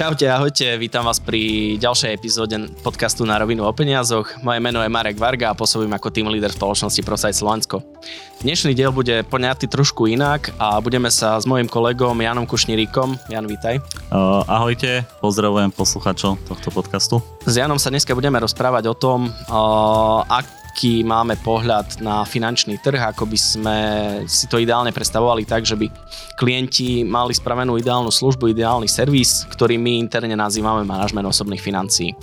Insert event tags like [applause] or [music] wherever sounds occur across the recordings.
Čaute, ahojte, vítam vás pri ďalšej epizóde podcastu Na rovinu o peniazoch. Moje meno je Marek Varga a pôsobím ako team leader spoločnosti ProSite Slovensko. Dnešný diel bude poňatý trošku inak a budeme sa s mojim kolegom Janom Kušnírikom. Jan, vítaj. Uh, ahojte, pozdravujem posluchačov tohto podcastu. S Janom sa dneska budeme rozprávať o tom, uh, ak aký máme pohľad na finančný trh, ako by sme si to ideálne predstavovali tak, že by klienti mali spravenú ideálnu službu, ideálny servis, ktorý my interne nazývame manažment osobných financií.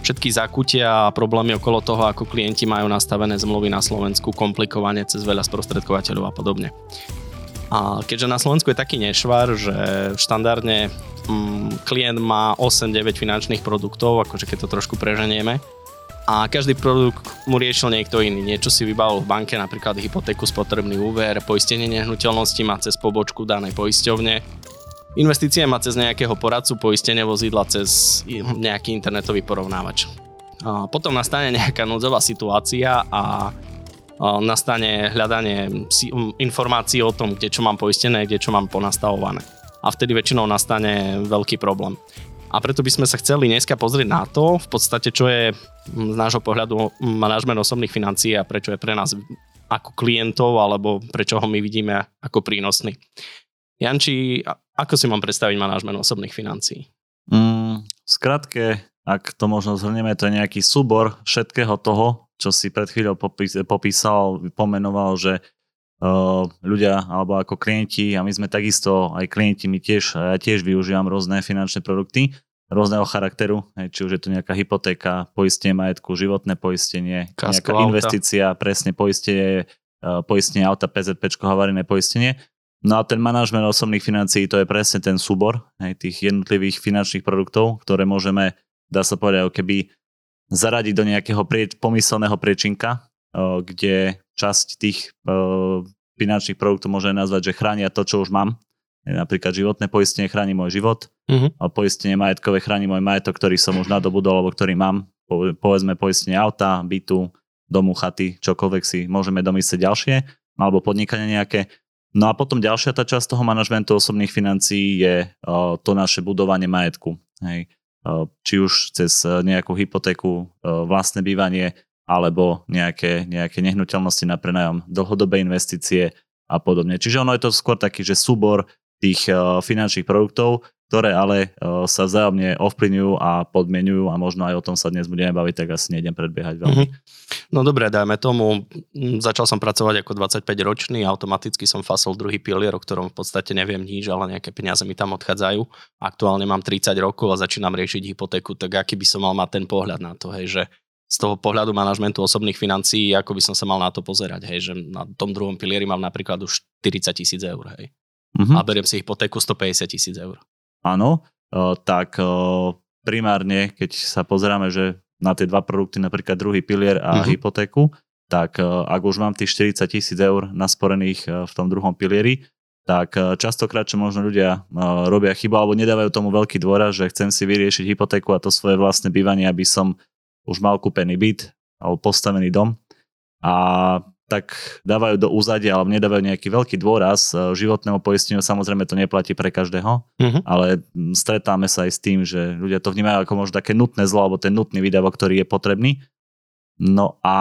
Všetky zakutia a problémy okolo toho, ako klienti majú nastavené zmluvy na Slovensku, komplikovanie cez veľa sprostredkovateľov a podobne. A keďže na Slovensku je taký nešvar, že štandardne mm, klient má 8-9 finančných produktov, akože keď to trošku preženieme, a každý produkt mu riešil niekto iný. Niečo si vybavil v banke, napríklad hypotéku, spotrebný úver, poistenie nehnuteľnosti má cez pobočku danej poisťovne, investície má cez nejakého poradcu, poistenie vozidla cez nejaký internetový porovnávač. Potom nastane nejaká núdzová situácia a nastane hľadanie informácií o tom, kde čo mám poistené, kde čo mám ponastavované. A vtedy väčšinou nastane veľký problém. A preto by sme sa chceli dneska pozrieť na to, v podstate, čo je z nášho pohľadu manažment osobných financií a prečo je pre nás ako klientov, alebo prečo ho my vidíme ako prínosný. Janči, ako si mám predstaviť manažment osobných financií? Mm, skratke, ak to možno zhrnieme, to je nejaký súbor všetkého toho, čo si pred chvíľou popísal, pomenoval, že ľudia alebo ako klienti a my sme takisto aj klienti, my tiež, ja tiež využívam rôzne finančné produkty rôzneho charakteru, či už je to nejaká hypotéka, poistenie majetku, životné poistenie, Kasko nejaká auta. investícia, presne poistenie, uh, poistenie auta, PZP, havarijné poistenie. No a ten manažment osobných financií, to je presne ten súbor hej, tých jednotlivých finančných produktov, ktoré môžeme, dá sa povedať, keby zaradiť do nejakého prie, pomyselného priečinka, kde časť tých finančných produktov môže nazvať, že chránia to, čo už mám. Napríklad životné poistenie chráni môj život, uh-huh. poistenie majetkové chráni môj majetok, ktorý som už nadobudol, alebo ktorý mám. povedzme poistenie auta, bytu, domu, chaty, čokoľvek si môžeme domyslieť ďalšie, alebo podnikanie nejaké. No a potom ďalšia tá časť toho manažmentu osobných financií je to naše budovanie majetku. Hej. či už cez nejakú hypotéku, vlastné bývanie, alebo nejaké, nejaké nehnuteľnosti na prenajom, dlhodobé investície a podobne. Čiže ono je to skôr taký, že súbor tých uh, finančných produktov, ktoré ale uh, sa vzájomne ovplyvňujú a podmienujú a možno aj o tom sa dnes budeme baviť, tak asi nejdem predbiehať veľmi. Mm-hmm. No dobre, dajme tomu, začal som pracovať ako 25 ročný, automaticky som fasol druhý pilier, o ktorom v podstate neviem nič, ale nejaké peniaze mi tam odchádzajú. Aktuálne mám 30 rokov a začínam riešiť hypotéku, tak aký by som mal mať ten pohľad na to, hej, že z toho pohľadu manažmentu osobných financií, ako by som sa mal na to pozerať, hej, že na tom druhom pilieri mám napríklad už 40 tisíc eur, hej. Uh-huh. A beriem si hypotéku 150 tisíc eur. Áno, tak primárne, keď sa pozeráme, že na tie dva produkty, napríklad druhý pilier a uh-huh. hypotéku, tak ak už mám tých 40 tisíc eur nasporených v tom druhom pilieri, tak častokrát, čo možno ľudia robia chybu alebo nedávajú tomu veľký dôraz, že chcem si vyriešiť hypotéku a to svoje vlastné bývanie, aby som už mal kúpený byt alebo postavený dom a tak dávajú do úzadia alebo nedávajú nejaký veľký dôraz e, životného poistenia. Samozrejme to neplatí pre každého, uh-huh. ale stretáme sa aj s tým, že ľudia to vnímajú ako možno také nutné zlo alebo ten nutný výdavok, ktorý je potrebný. No a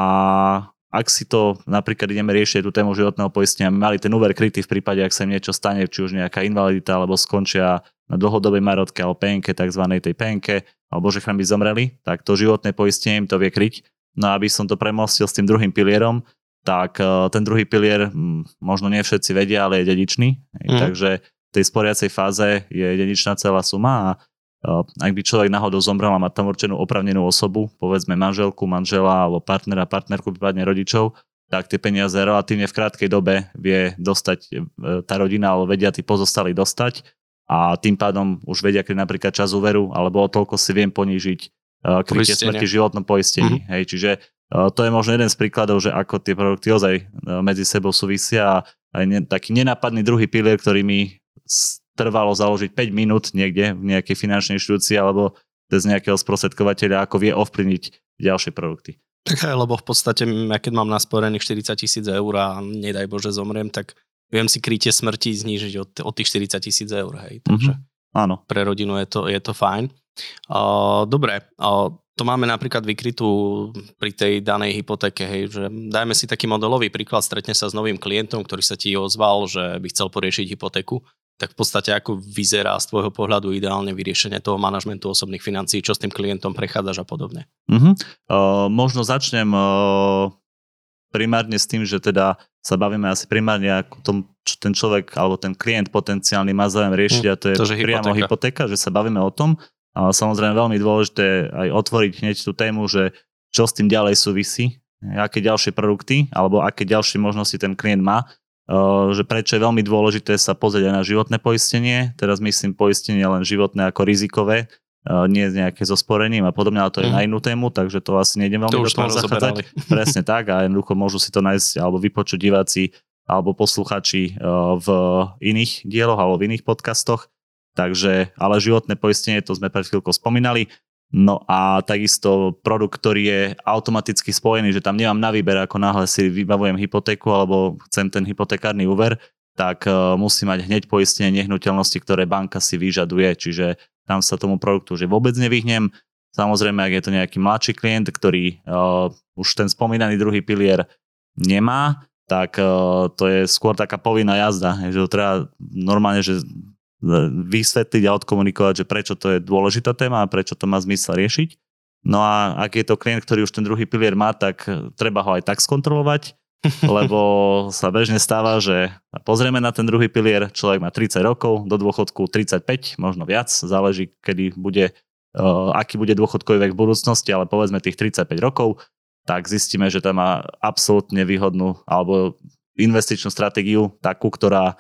ak si to napríklad ideme riešiť tú tému životného poistenia, mali ten úver krytý v prípade, ak sa im niečo stane, či už nejaká invalidita alebo skončia na dlhodobej marotke alebo penke, tzv. tej penke, alebo že by zomreli, tak to životné poistenie im to vie kryť. No aby som to premostil s tým druhým pilierom, tak e, ten druhý pilier možno nie všetci vedia, ale je dedičný. Mm. Takže v tej sporiacej fáze je dedičná celá suma a e, ak by človek náhodou zomrel a má tam určenú opravnenú osobu, povedzme manželku, manžela alebo partnera, partnerku, prípadne rodičov, tak tie peniaze relatívne v krátkej dobe vie dostať e, tá rodina, alebo vedia tí pozostali dostať a tým pádom už vedia, keď napríklad čas úveru, alebo o toľko si viem ponížiť uh, krytie smrti v životnom poistení. Mm-hmm. Hej, čiže uh, to je možno jeden z príkladov, že ako tie produkty ozaj uh, medzi sebou súvisia a aj ne, taký nenápadný druhý pilier, ktorý mi trvalo založiť 5 minút niekde v nejakej finančnej inštitúcii alebo bez nejakého sprostredkovateľa, ako vie ovplyvniť ďalšie produkty. Tak aj, lebo v podstate, ja keď mám nasporených 40 tisíc eur a nedaj Bože zomriem, tak viem si krytie smrti znížiť od, od tých 40 tisíc eur. Hej. Takže, mm-hmm. Áno. Pre rodinu je to, je to fajn. Uh, dobre, uh, to máme napríklad vykrytú pri tej danej hypotéke, hej, že dajme si taký modelový príklad, stretne sa s novým klientom, ktorý sa ti ozval, že by chcel poriešiť hypotéku, tak v podstate ako vyzerá z tvojho pohľadu ideálne vyriešenie toho manažmentu osobných financií, čo s tým klientom prechádzaš a podobne. Uh-huh. Uh, možno začnem uh, primárne s tým, že teda sa bavíme asi primárne ako tom, čo ten človek alebo ten klient potenciálny má záujem riešiť a to je, to, že priamo hypotéka. hypotéka, že sa bavíme o tom, a samozrejme veľmi dôležité aj otvoriť hneď tú tému, že čo s tým ďalej súvisí, aké ďalšie produkty alebo aké ďalšie možnosti ten klient má, že prečo je veľmi dôležité sa pozrieť aj na životné poistenie. Teraz myslím poistenie len životné ako rizikové, nie nejaké so sporením a podobne, ale to je mm. na inú tému, takže to asi nejdem veľmi do toho zachádzať. [laughs] [laughs] Presne tak a jednoducho môžu si to nájsť alebo vypočuť diváci alebo posluchači v iných dieloch alebo v iných podcastoch. Takže, ale životné poistenie, to sme pred chvíľkou spomínali. No a takisto produkt, ktorý je automaticky spojený, že tam nemám na výber, ako náhle si vybavujem hypotéku alebo chcem ten hypotekárny úver, tak uh, musí mať hneď poistenie nehnuteľnosti, ktoré banka si vyžaduje, čiže tam sa tomu produktu že vôbec nevyhnem. Samozrejme, ak je to nejaký mladší klient, ktorý uh, už ten spomínaný druhý pilier nemá, tak uh, to je skôr taká povinná jazda, že to treba normálne, že vysvetliť a odkomunikovať, že prečo to je dôležitá téma a prečo to má zmysel riešiť. No a ak je to klient, ktorý už ten druhý pilier má, tak treba ho aj tak skontrolovať, lebo sa bežne stáva, že pozrieme na ten druhý pilier, človek má 30 rokov, do dôchodku 35, možno viac, záleží, kedy bude, uh, aký bude dôchodkový vek v budúcnosti, ale povedzme tých 35 rokov, tak zistíme, že tam má absolútne výhodnú alebo investičnú stratégiu, takú, ktorá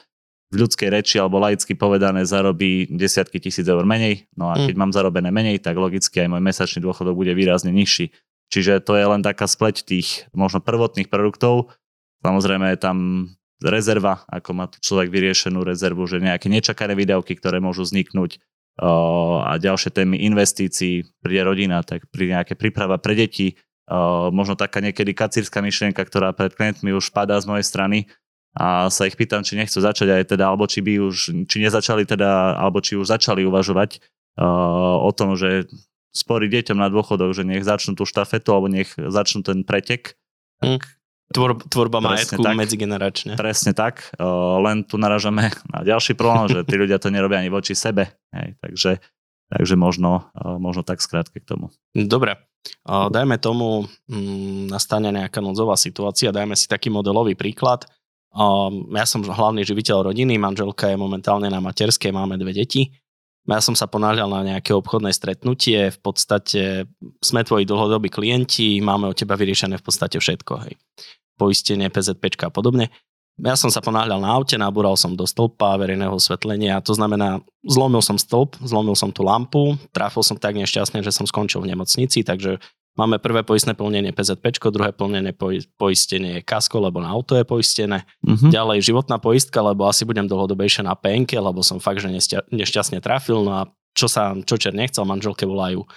v ľudskej reči alebo laicky povedané zarobí desiatky tisíc eur menej. No a keď mm. mám zarobené menej, tak logicky aj môj mesačný dôchodok bude výrazne nižší. Čiže to je len taká spleť tých možno prvotných produktov. Samozrejme je tam rezerva, ako má človek vyriešenú rezervu, že nejaké nečakané výdavky, ktoré môžu vzniknúť a ďalšie témy investícií, príde rodina, tak príde nejaké príprava pre deti, možno taká niekedy kacírska myšlienka, ktorá pred klientmi už padá z mojej strany, a sa ich pýtam, či nechcú začať aj teda, alebo či by už, či nezačali teda, alebo či už začali uvažovať o tom, že sporí deťom na dôchodok, že nech začnú tú štafetu, alebo nech začnú ten pretek. Hm. Tvor, tvorba majetku tak, medzigeneračne. Presne tak, uh, len tu naražame na ďalší problém, že tí ľudia to nerobia ani voči sebe. Hej, takže, takže možno, uh, možno tak skrátke k tomu. Dobre, uh, dajme tomu, um, nastane nejaká núdzová situácia, dajme si taký modelový príklad Um, ja som hlavný živiteľ rodiny, manželka je momentálne na materskej, máme dve deti. Ja som sa ponáhľal na nejaké obchodné stretnutie, v podstate sme tvoji dlhodobí klienti, máme od teba vyriešené v podstate všetko, hej. Poistenie, PZP a podobne. Ja som sa ponáhľal na aute, nabúral som do stĺpa verejného osvetlenia, to znamená, zlomil som stĺp, zlomil som tú lampu, trafil som tak nešťastne, že som skončil v nemocnici, takže Máme prvé poistné plnenie PZP, druhé plnenie poistenie je kasko, lebo na auto je poistené. Uh-huh. Ďalej životná poistka, lebo asi budem dlhodobejšie na penke, lebo som fakt, že nešťastne trafil. No a čo sa čo čer nechcel, manželke volajú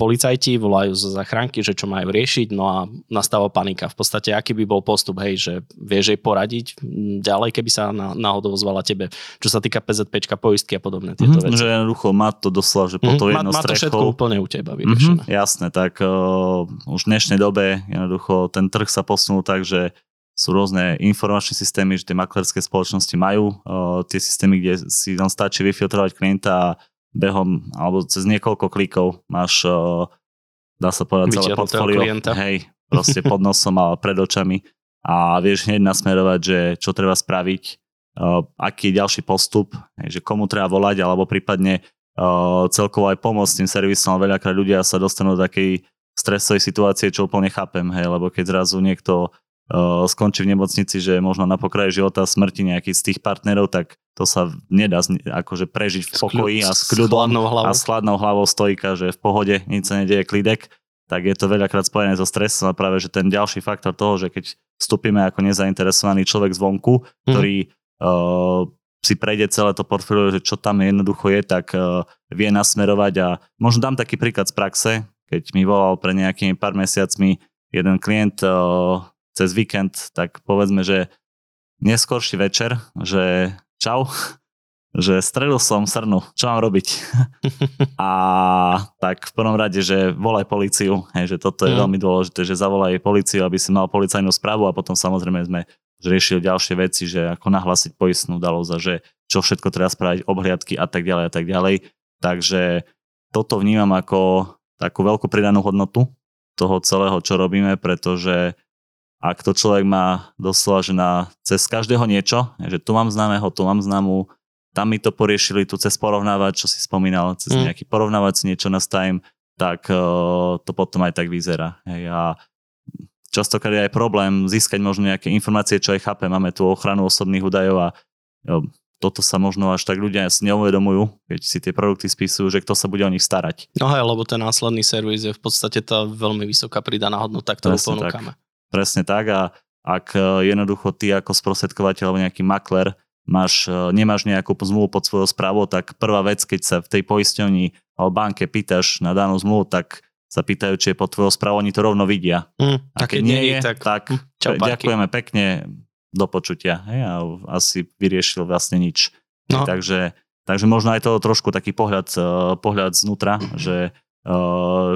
policajti volajú zo zachránky, že čo majú riešiť, no a nastáva panika. V podstate, aký by bol postup, hej, že vieš jej poradiť ďalej, keby sa náhodou zvala tebe, čo sa týka PZP, poistky a podobné tieto mm-hmm, veci. Že jednoducho má to doslova, že po mm-hmm, to jedno má, má to všetko úplne u teba vyriešené. Mm-hmm, jasné, tak uh, už v dnešnej dobe jednoducho ten trh sa posunul tak, že sú rôzne informačné systémy, že tie maklerské spoločnosti majú uh, tie systémy, kde si len stačí vyfiltrovať klienta a behom alebo cez niekoľko klikov máš, dá sa povedať, celé portfólio. Hej, [laughs] proste pod nosom a pred očami a vieš hneď nasmerovať, že čo treba spraviť, uh, aký je ďalší postup, hej, že komu treba volať, alebo prípadne uh, celkovo aj pomôcť tým servisom. Veľakrát ľudia sa dostanú do takej stresovej situácie, čo úplne chápem, hej, lebo keď zrazu niekto skončí v nemocnici, že možno na pokraji života smrti nejaký z tých partnerov, tak to sa nedá akože prežiť v pokoji a s kľudom a s chladnou hlavou stojka, že v pohode, nič sa nedieje, klidek, tak je to veľakrát spojené so stresom a práve, že ten ďalší faktor toho, že keď vstúpime ako nezainteresovaný človek zvonku, mm. ktorý uh, si prejde celé to portfólio, že čo tam jednoducho je, tak uh, vie nasmerovať. A možno dám taký príklad z praxe, keď mi volal pre nejakými pár mesiacmi jeden klient uh, cez víkend, tak povedzme, že neskorší večer, že čau, [laughs] že strelil som srnu, čo mám robiť? [laughs] a tak v prvom rade, že volaj policiu, hej, že toto je mm. veľmi dôležité, že zavolaj policiu, aby si mal policajnú správu a potom samozrejme sme riešili ďalšie veci, že ako nahlásiť poistnú dalo za, že čo všetko treba spraviť, obhliadky a tak ďalej a tak ďalej. Takže toto vnímam ako takú veľkú pridanú hodnotu toho celého, čo robíme, pretože ak to človek má doslova, že na, cez každého niečo, že tu mám známeho, tu mám známu, tam mi to poriešili, tu cez porovnávať, čo si spomínal, cez mm. nejaký porovnávať si niečo nastavím, tak uh, to potom aj tak vyzerá. Hej, a častokrát je aj problém získať možno nejaké informácie, čo aj chápe. Máme tu ochranu osobných údajov a jo, toto sa možno až tak ľudia si neuvedomujú, keď si tie produkty spisujú, že kto sa bude o nich starať. No hej, lebo ten následný servis je v podstate tá veľmi vysoká pridaná hodnota, ktorú Presne ponúkame. Tak. Presne tak a ak e, jednoducho ty ako sprostredkovateľ alebo nejaký makler máš, e, nemáš nejakú zmluvu pod svojou správou, tak prvá vec, keď sa v tej poisťovni alebo banke pýtaš na danú zmluvu, tak sa pýtajú, či je pod tvojou správou, oni to rovno vidia. Mm, a keď nie je, tak, tak hm, ďakujeme pekne, do počutia. Hej, a asi vyriešil vlastne nič. No. Takže, takže možno aj to trošku taký pohľad, e, pohľad znútra, že,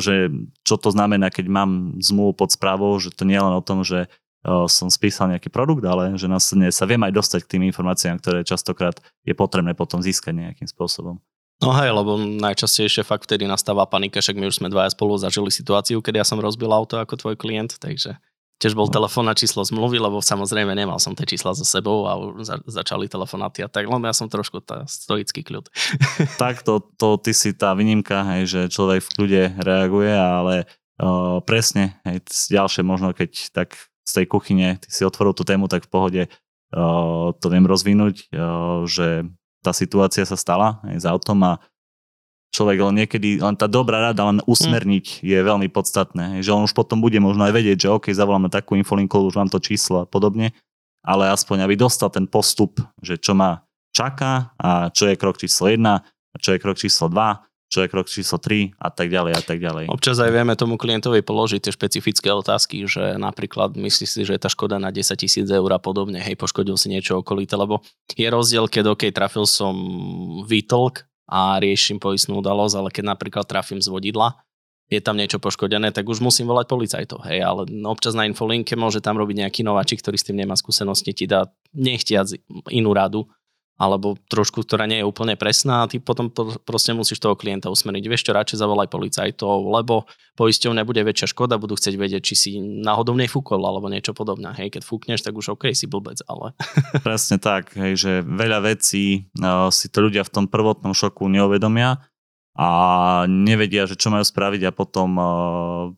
že čo to znamená, keď mám zmluvu pod správou, že to nie je len o tom, že e, som spísal nejaký produkt, ale že následne sa viem aj dostať k tým informáciám, ktoré častokrát je potrebné potom získať nejakým spôsobom. No hej, lebo najčastejšie fakt vtedy nastáva panika, však my už sme dvaja spolu zažili situáciu, kedy ja som rozbil auto ako tvoj klient, takže Tiež bol no. telefón číslo zmluvy, lebo samozrejme nemal som tie čísla so sebou a za, začali telefonáty a tak, len ja som trošku tá stoický kľud. [laughs] Tak to, to ty si tá výnimka, hej, že človek v kľude reaguje, ale uh, presne, hej, ďalšie možno keď tak z tej kuchyne ty si otvoril tú tému, tak v pohode uh, to viem rozvinúť, uh, že tá situácia sa stala hej, za autom a človek len niekedy, len tá dobrá rada, len usmerniť mm. je veľmi podstatné. Že on už potom bude možno aj vedieť, že OK, zavoláme takú infolinku, už mám to číslo a podobne, ale aspoň aby dostal ten postup, že čo ma čaká a čo je krok číslo 1, a čo je krok číslo 2, čo je krok číslo 3 a tak ďalej a tak ďalej. Občas aj vieme tomu klientovi položiť tie špecifické otázky, že napríklad myslíš si, že je tá škoda na 10 tisíc eur a podobne, hej, poškodil si niečo okolité, lebo je rozdiel, keď OK, trafil som výtlk a riešim poistnú udalosť, ale keď napríklad trafím z vodidla, je tam niečo poškodené, tak už musím volať policajtov. Hej, ale občas na infolinke môže tam robiť nejaký nováčik, ktorý s tým nemá skúsenosti, ti dá nechtiac inú radu alebo trošku, ktorá nie je úplne presná a ty potom proste musíš toho klienta usmeriť. Vieš čo, radšej zavolaj policajtov, lebo poisťovňa bude väčšia škoda, budú chcieť vedieť, či si náhodou nefúkol alebo niečo podobné. Hej, keď fúkneš, tak už OK, si blbec, ale... [laughs] Presne tak, hej, že veľa vecí uh, si to ľudia v tom prvotnom šoku neuvedomia a nevedia, že čo majú spraviť a potom uh,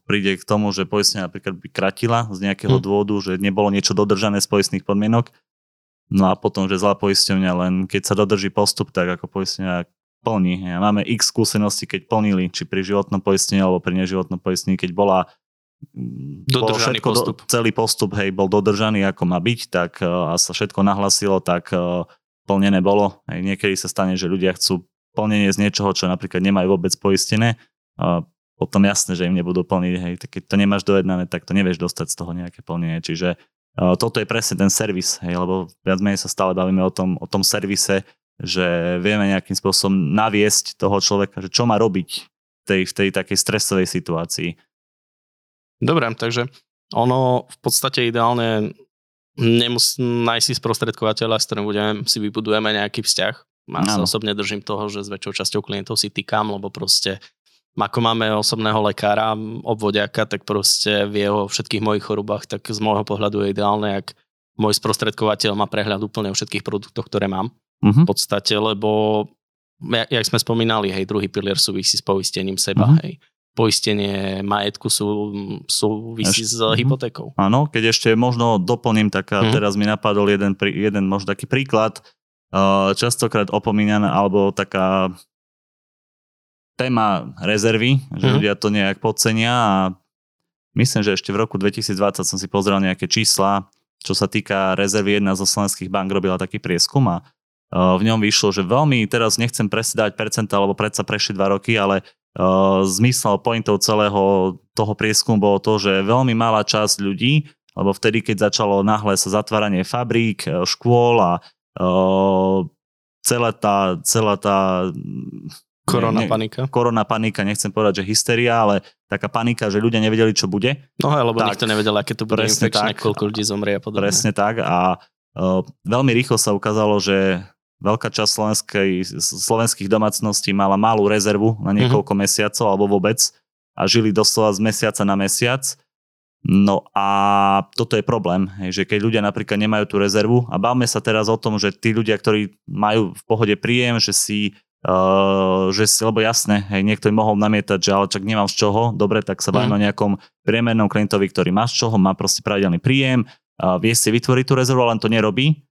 príde k tomu, že poistenia napríklad by kratila z nejakého hmm. dôvodu, že nebolo niečo dodržané z poistných podmienok No a potom, že zlá poisťovňa len keď sa dodrží postup, tak ako poisťovňa plní. Ja máme x skúseností, keď plnili, či pri životnom poistení alebo pri neživotnom poistení, keď bola mm, dodržaný všetko, postup. celý postup hej, bol dodržaný ako má byť, tak e, a sa všetko nahlasilo, tak uh, plnené bolo. Hej, niekedy sa stane, že ľudia chcú plnenie z niečoho, čo napríklad nemajú vôbec poistené. Uh, potom jasné, že im nebudú plniť. Hej, tak keď to nemáš dojednané, tak to nevieš dostať z toho nejaké plnenie. Čiže toto je presne ten servis, hej, lebo viac menej sa stále bavíme o tom, o tom servise, že vieme nejakým spôsobom naviesť toho človeka, že čo má robiť v tej, v tej takej stresovej situácii. Dobre, takže ono v podstate ideálne nemusí nájsť si sprostredkovateľa, s ktorým budeme, si vybudujeme nejaký vzťah. Ja sa osobne držím toho, že s väčšou časťou klientov si týkam, lebo proste ako máme osobného lekára, obvodiaka, tak proste vie o všetkých mojich chorobách, tak z môjho pohľadu je ideálne, ak môj sprostredkovateľ má prehľad úplne o všetkých produktoch, ktoré mám. Uh-huh. V podstate, lebo jak sme spomínali, hej, druhý pilier súvisí s poistením seba, uh-huh. hej. Poistenie majetku sú, súvisí Eš, s uh-huh. hypotékou. Áno, keď ešte možno doplním, tak uh-huh. teraz mi napadol jeden, jeden možno taký príklad, častokrát opomínaná, alebo taká téma rezervy, že mm. ľudia to nejak podcenia a myslím, že ešte v roku 2020 som si pozrel nejaké čísla, čo sa týka rezervy. Jedna zo slovenských bank robila taký prieskum a v ňom vyšlo, že veľmi, teraz nechcem presedať percenta, lebo predsa prešli dva roky, ale uh, zmysel pointov celého toho prieskumu bolo to, že veľmi malá časť ľudí, lebo vtedy, keď začalo náhle sa zatváranie fabrík, škôl a celá tá, celá tá Korona ne, panika. Korona panika, nechcem povedať, že hysteria, ale taká panika, že ľudia nevedeli, čo bude. No hej, lebo tak, nikto nevedel, aké to bude infekčné, tak, koľko ľudí zomrie a podobne. Presne tak a uh, veľmi rýchlo sa ukázalo, že veľká časť slovenskej, slovenských domácností mala malú rezervu na mhm. niekoľko mm-hmm. mesiacov alebo vôbec a žili doslova z mesiaca na mesiac. No a toto je problém, že keď ľudia napríklad nemajú tú rezervu a bavme sa teraz o tom, že tí ľudia, ktorí majú v pohode príjem, že si Uh, že si, lebo jasné, hej, niekto im mohol namietať, že ale čak nemám z čoho, dobre, tak sa bavíme mm. o nejakom priemernom klientovi, ktorý má z čoho, má proste pravidelný príjem, uh, vie si vytvoriť tú rezervu, len to nerobí,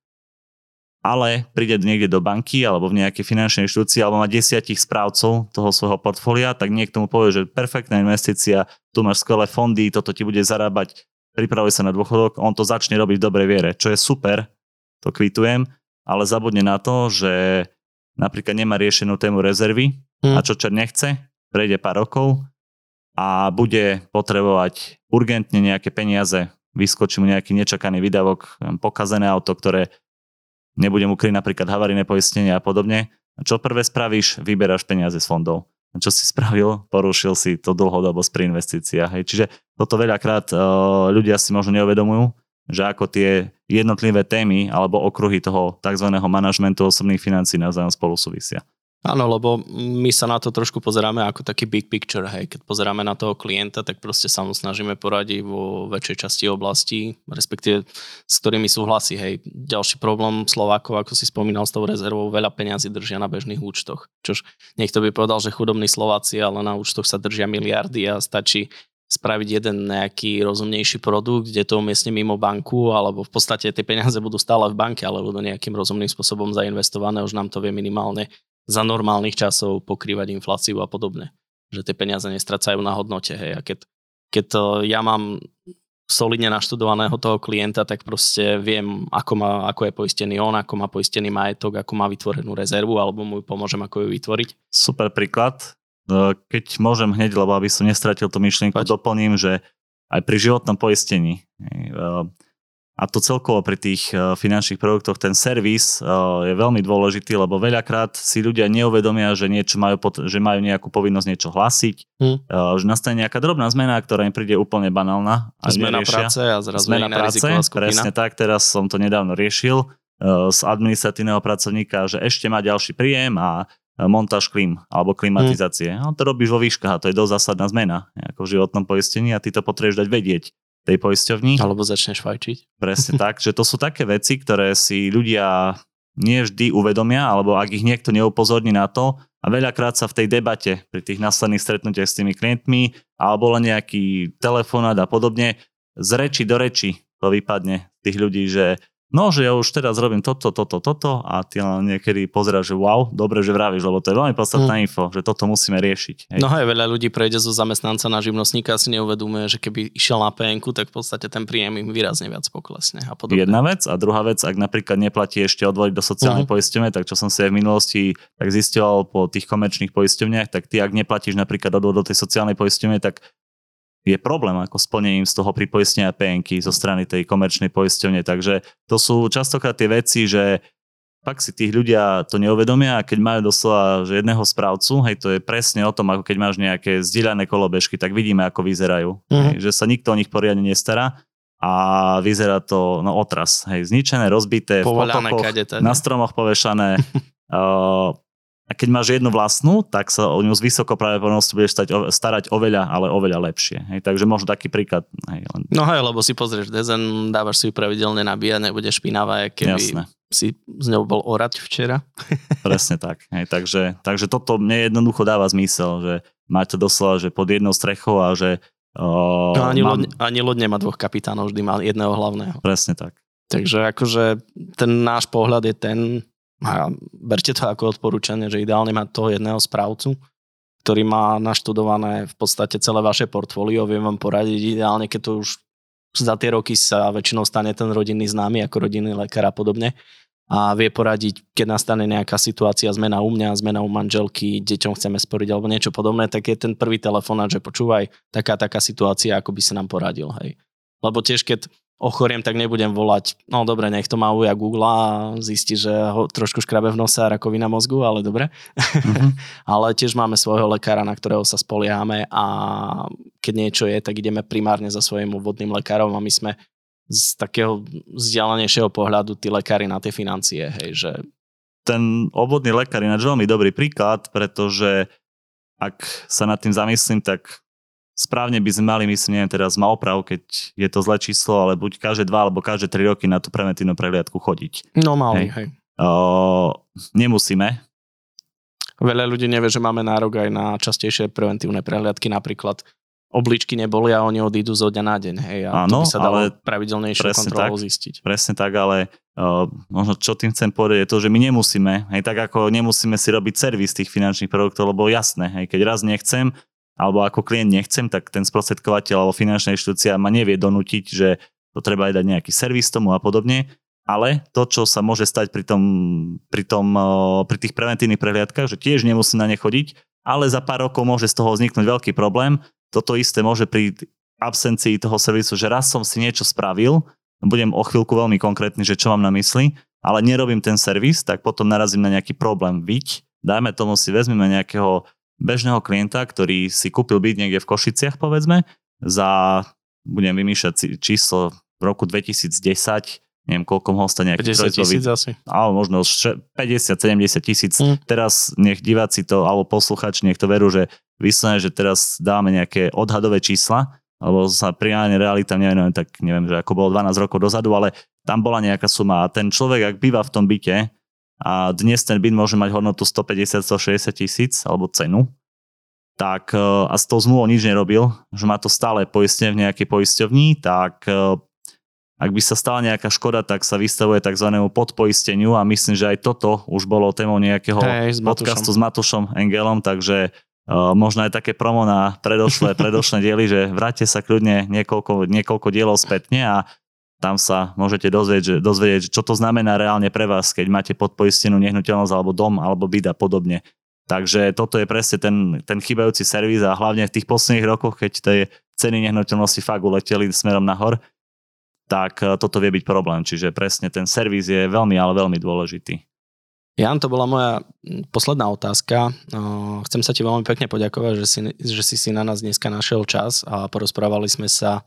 ale príde niekde do banky alebo v nejakej finančnej inštitúcii alebo má desiatich správcov toho svojho portfólia, tak niekto mu povie, že perfektná investícia, tu máš skvelé fondy, toto ti bude zarábať, pripravuj sa na dôchodok, on to začne robiť v dobrej viere, čo je super, to kvitujem, ale zabudne na to, že napríklad nemá riešenú tému rezervy hmm. a čo čo nechce, prejde pár rokov a bude potrebovať urgentne nejaké peniaze, vyskočí mu nejaký nečakaný výdavok, pokazené auto, ktoré nebude mu kryť napríklad havarijné poistenie a podobne. A čo prvé spravíš? Vyberáš peniaze z fondov. A čo si spravil? Porušil si to dlhodobosť pri investíciách. Hej. Čiže toto veľakrát uh, ľudia si možno neuvedomujú, že ako tie jednotlivé témy alebo okruhy toho tzv. manažmentu osobných financí navzájom spolu súvisia. Áno, lebo my sa na to trošku pozeráme ako taký big picture, hej. Keď pozeráme na toho klienta, tak proste sa mu snažíme poradiť vo väčšej časti oblasti, respektíve s ktorými súhlasí, hej. Ďalší problém Slovákov, ako si spomínal s tou rezervou, veľa peňazí držia na bežných účtoch. Čož niekto by povedal, že chudobní Slováci, ale na účtoch sa držia miliardy a stačí spraviť jeden nejaký rozumnejší produkt, kde to umiestne mimo banku, alebo v podstate tie peniaze budú stále v banke, ale budú nejakým rozumným spôsobom zainvestované, už nám to vie minimálne za normálnych časov pokrývať infláciu a podobne. Že tie peniaze nestracajú na hodnote. Hej. A keď, keď to ja mám solidne naštudovaného toho klienta, tak proste viem, ako, má, ako je poistený on, ako má poistený majetok, ako má vytvorenú rezervu, alebo mu pomôžem, ako ju vytvoriť. Super príklad. No, keď môžem hneď, lebo aby som nestratil tú myšlienku, Pač. doplním, že aj pri životnom poistení e, a to celkovo pri tých e, finančných produktoch, ten servis e, je veľmi dôležitý, lebo veľakrát si ľudia neuvedomia, že, niečo majú, že majú nejakú povinnosť niečo hlásiť, hmm. že nastane nejaká drobná zmena, ktorá im príde úplne banálna. A zmena neriešia. práce a zrazu zmena práce, presne tak, teraz som to nedávno riešil z administratívneho pracovníka, že ešte má ďalší príjem a montáž klím alebo klimatizácie. Mm. No, to robíš vo výškach a to je dosť zásadná zmena ako v životnom poistení a ty to potrebuješ dať vedieť tej poisťovni. Alebo začneš fajčiť. Presne [laughs] tak, že to sú také veci, ktoré si ľudia nie vždy uvedomia, alebo ak ich niekto neupozorní na to a veľakrát sa v tej debate pri tých následných stretnutiach s tými klientmi alebo len nejaký telefonát a podobne z reči do reči to vypadne tých ľudí, že no, že ja už teraz robím toto, toto, toto a ty len niekedy pozeráš, že wow, dobre, že vravíš, lebo to je veľmi podstatná mm. info, že toto musíme riešiť. Hej. No aj veľa ľudí prejde zo zamestnanca na živnostníka a si neuvedomuje, že keby išiel na PNK, tak v podstate ten príjem im výrazne viac poklesne. A podobne. Jedna vec a druhá vec, ak napríklad neplatí ešte odvodiť do sociálnej mm. poisťovne, tak čo som si aj v minulosti tak zistoval po tých komerčných poisťovniach, tak ty ak neplatíš napríklad odvod do tej sociálnej poisťovne, tak je problém ako splnením z toho pripoistenia PNky zo strany tej komerčnej poisťovne. Takže to sú častokrát tie veci, že pak si tých ľudia to neuvedomia a keď majú doslova že jedného správcu, hej, to je presne o tom, ako keď máš nejaké zdieľané kolobežky, tak vidíme, ako vyzerajú. Mm-hmm. Hej, že sa nikto o nich poriadne nestará a vyzerá to no otras. Hej, zničené, rozbité, Povoľané v potokoch, na stromoch povešané. [laughs] uh, A keď máš jednu vlastnú, tak sa o ňu s vysokou pravdepodobnosťou budeš stať, starať oveľa, ale oveľa lepšie. Hej, takže možno taký príklad. Hej, len... No hej, lebo si pozrieš dezen, dávaš si ju pravidelne nabíjať, nebude špinavá, keby Jasné. si z ňou bol orať včera. [laughs] Presne tak. Hej, takže, takže toto mne jednoducho dáva zmysel, že máte doslova, že pod jednou strechou a že Uh, no, ani, mám... loď, ani loď nemá dvoch kapitánov, vždy má jedného hlavného. Presne tak. Takže akože ten náš pohľad je ten, a berte to ako odporúčanie, že ideálne mať toho jedného správcu, ktorý má naštudované v podstate celé vaše portfólio, viem vám poradiť ideálne, keď to už za tie roky sa väčšinou stane ten rodinný známy ako rodinný lekár a podobne a vie poradiť, keď nastane nejaká situácia, zmena u mňa, zmena u manželky, deťom chceme sporiť alebo niečo podobné, tak je ten prvý telefonát, že počúvaj, taká taká situácia, ako by si nám poradil, hej. Lebo tiež keď ochoriem, tak nebudem volať, no dobre, nech to má uja Google a zistí, že ho trošku škrabe v nose a rakovina mozgu, ale dobre. Mm-hmm. [laughs] ale tiež máme svojho lekára, na ktorého sa spoliehame a keď niečo je, tak ideme primárne za svojim úvodným lekárom a my sme z takého vzdialenejšieho pohľadu tí lekári na tie financie, hej, že ten obvodný lekár je veľmi dobrý príklad, pretože ak sa nad tým zamyslím, tak správne by sme mali, myslím, neviem teraz má oprav, keď je to zlé číslo, ale buď každé dva alebo každé tri roky na tú preventívnu prehliadku chodiť. No mali, hej. hej. O, nemusíme. Veľa ľudí nevie, že máme nárok aj na častejšie preventívne prehliadky, napríklad obličky neboli a oni odídu zo dňa na deň. Hej, a Áno, to by sa dalo pravidelnejšie kontrolou tak, zistiť. Presne tak, ale uh, možno čo tým chcem povedať je to, že my nemusíme, hej, tak ako nemusíme si robiť servis tých finančných produktov, lebo jasné, hej, keď raz nechcem, alebo ako klient nechcem, tak ten sprostredkovateľ alebo finančná inštitúcia ma nevie donútiť, že to treba aj dať nejaký servis tomu a podobne. Ale to, čo sa môže stať pri, tom, pri, tom, pri tých preventívnych prehliadkach, že tiež nemusím na ne chodiť, ale za pár rokov môže z toho vzniknúť veľký problém. Toto isté môže pri absencii toho servisu, že raz som si niečo spravil, budem o chvíľku veľmi konkrétny, že čo mám na mysli, ale nerobím ten servis, tak potom narazím na nejaký problém. Viď, dajme tomu si vezmeme nejakého bežného klienta, ktorý si kúpil byt niekde v Košiciach, povedzme, za, budem vymýšľať číslo v roku 2010, neviem koľko mohol stať nejaký 50 tisíc asi. Ale možno 50-70 tisíc. Mm. Teraz nech diváci to, alebo posluchači nech to verú, že vyslovene, že teraz dáme nejaké odhadové čísla, alebo sa prijáne realita, neviem, tak neviem, že ako bolo 12 rokov dozadu, ale tam bola nejaká suma a ten človek, ak býva v tom byte, a dnes ten byt môže mať hodnotu 150-160 tisíc alebo cenu, tak e, a s tou zmluvou nič nerobil, že má to stále poistenie v nejakej poisťovni, tak e, ak by sa stala nejaká škoda, tak sa vystavuje tzv. podpoisteniu a myslím, že aj toto už bolo témou nejakého hey, s podcastu s Matušom Engelom, takže uh, možno aj také promo na predošlé, predošlé [laughs] diely, že vráte sa kľudne niekoľko, niekoľko dielov spätne a tam sa môžete dozvedieť, že, dozvedieť, čo to znamená reálne pre vás, keď máte podpoistenú nehnuteľnosť alebo dom alebo byt a podobne. Takže toto je presne ten, ten chybajúci servis a hlavne v tých posledných rokoch, keď tie ceny nehnuteľnosti fakt uleteli smerom nahor, tak e, toto vie byť problém. Čiže presne ten servis je veľmi, ale veľmi dôležitý. Jan, to bola moja posledná otázka. Chcem sa ti veľmi pekne poďakovať, že si, že si si na nás dneska našiel čas a porozprávali sme sa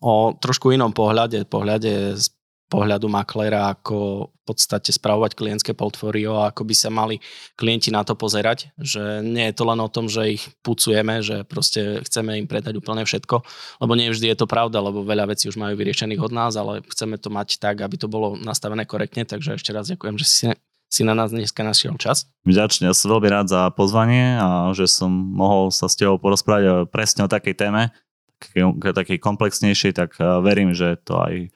o trošku inom pohľade, pohľade z pohľadu maklera, ako v podstate spravovať klientské portfólio a ako by sa mali klienti na to pozerať, že nie je to len o tom, že ich pucujeme, že proste chceme im predať úplne všetko, lebo nie vždy je to pravda, lebo veľa vecí už majú vyriešených od nás, ale chceme to mať tak, aby to bolo nastavené korektne, takže ešte raz ďakujem, že si, si na nás dneska našiel čas. Vďačne, ja som veľmi rád za pozvanie a že som mohol sa s tebou porozprávať presne o takej téme, takej komplexnejšej, tak eh, verím, že to aj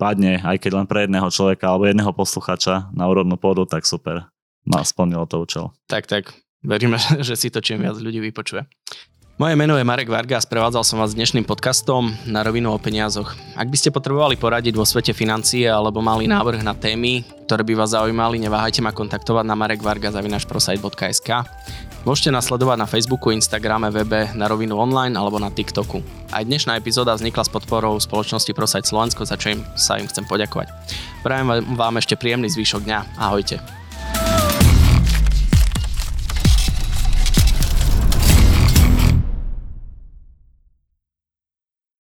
padne, aj keď len pre jedného človeka alebo jedného posluchača na úrodnú pôdu, tak super. Má splnilo to účel. Tak, tak. Veríme, [laughs] že si to čím viac ľudí vypočuje. Moje meno je Marek Varga a sprevádzal som vás dnešným podcastom na rovinu o peniazoch. Ak by ste potrebovali poradiť vo svete financie alebo mali návrh na témy, ktoré by vás zaujímali, neváhajte ma kontaktovať na marekvarga.prosite.sk Môžete nasledovať na Facebooku, Instagrame, webe, na rovinu online alebo na TikToku. Aj dnešná epizóda vznikla s podporou spoločnosti Prosite Slovensko, za čo im sa im chcem poďakovať. Prajem vám ešte príjemný zvyšok dňa. Ahojte.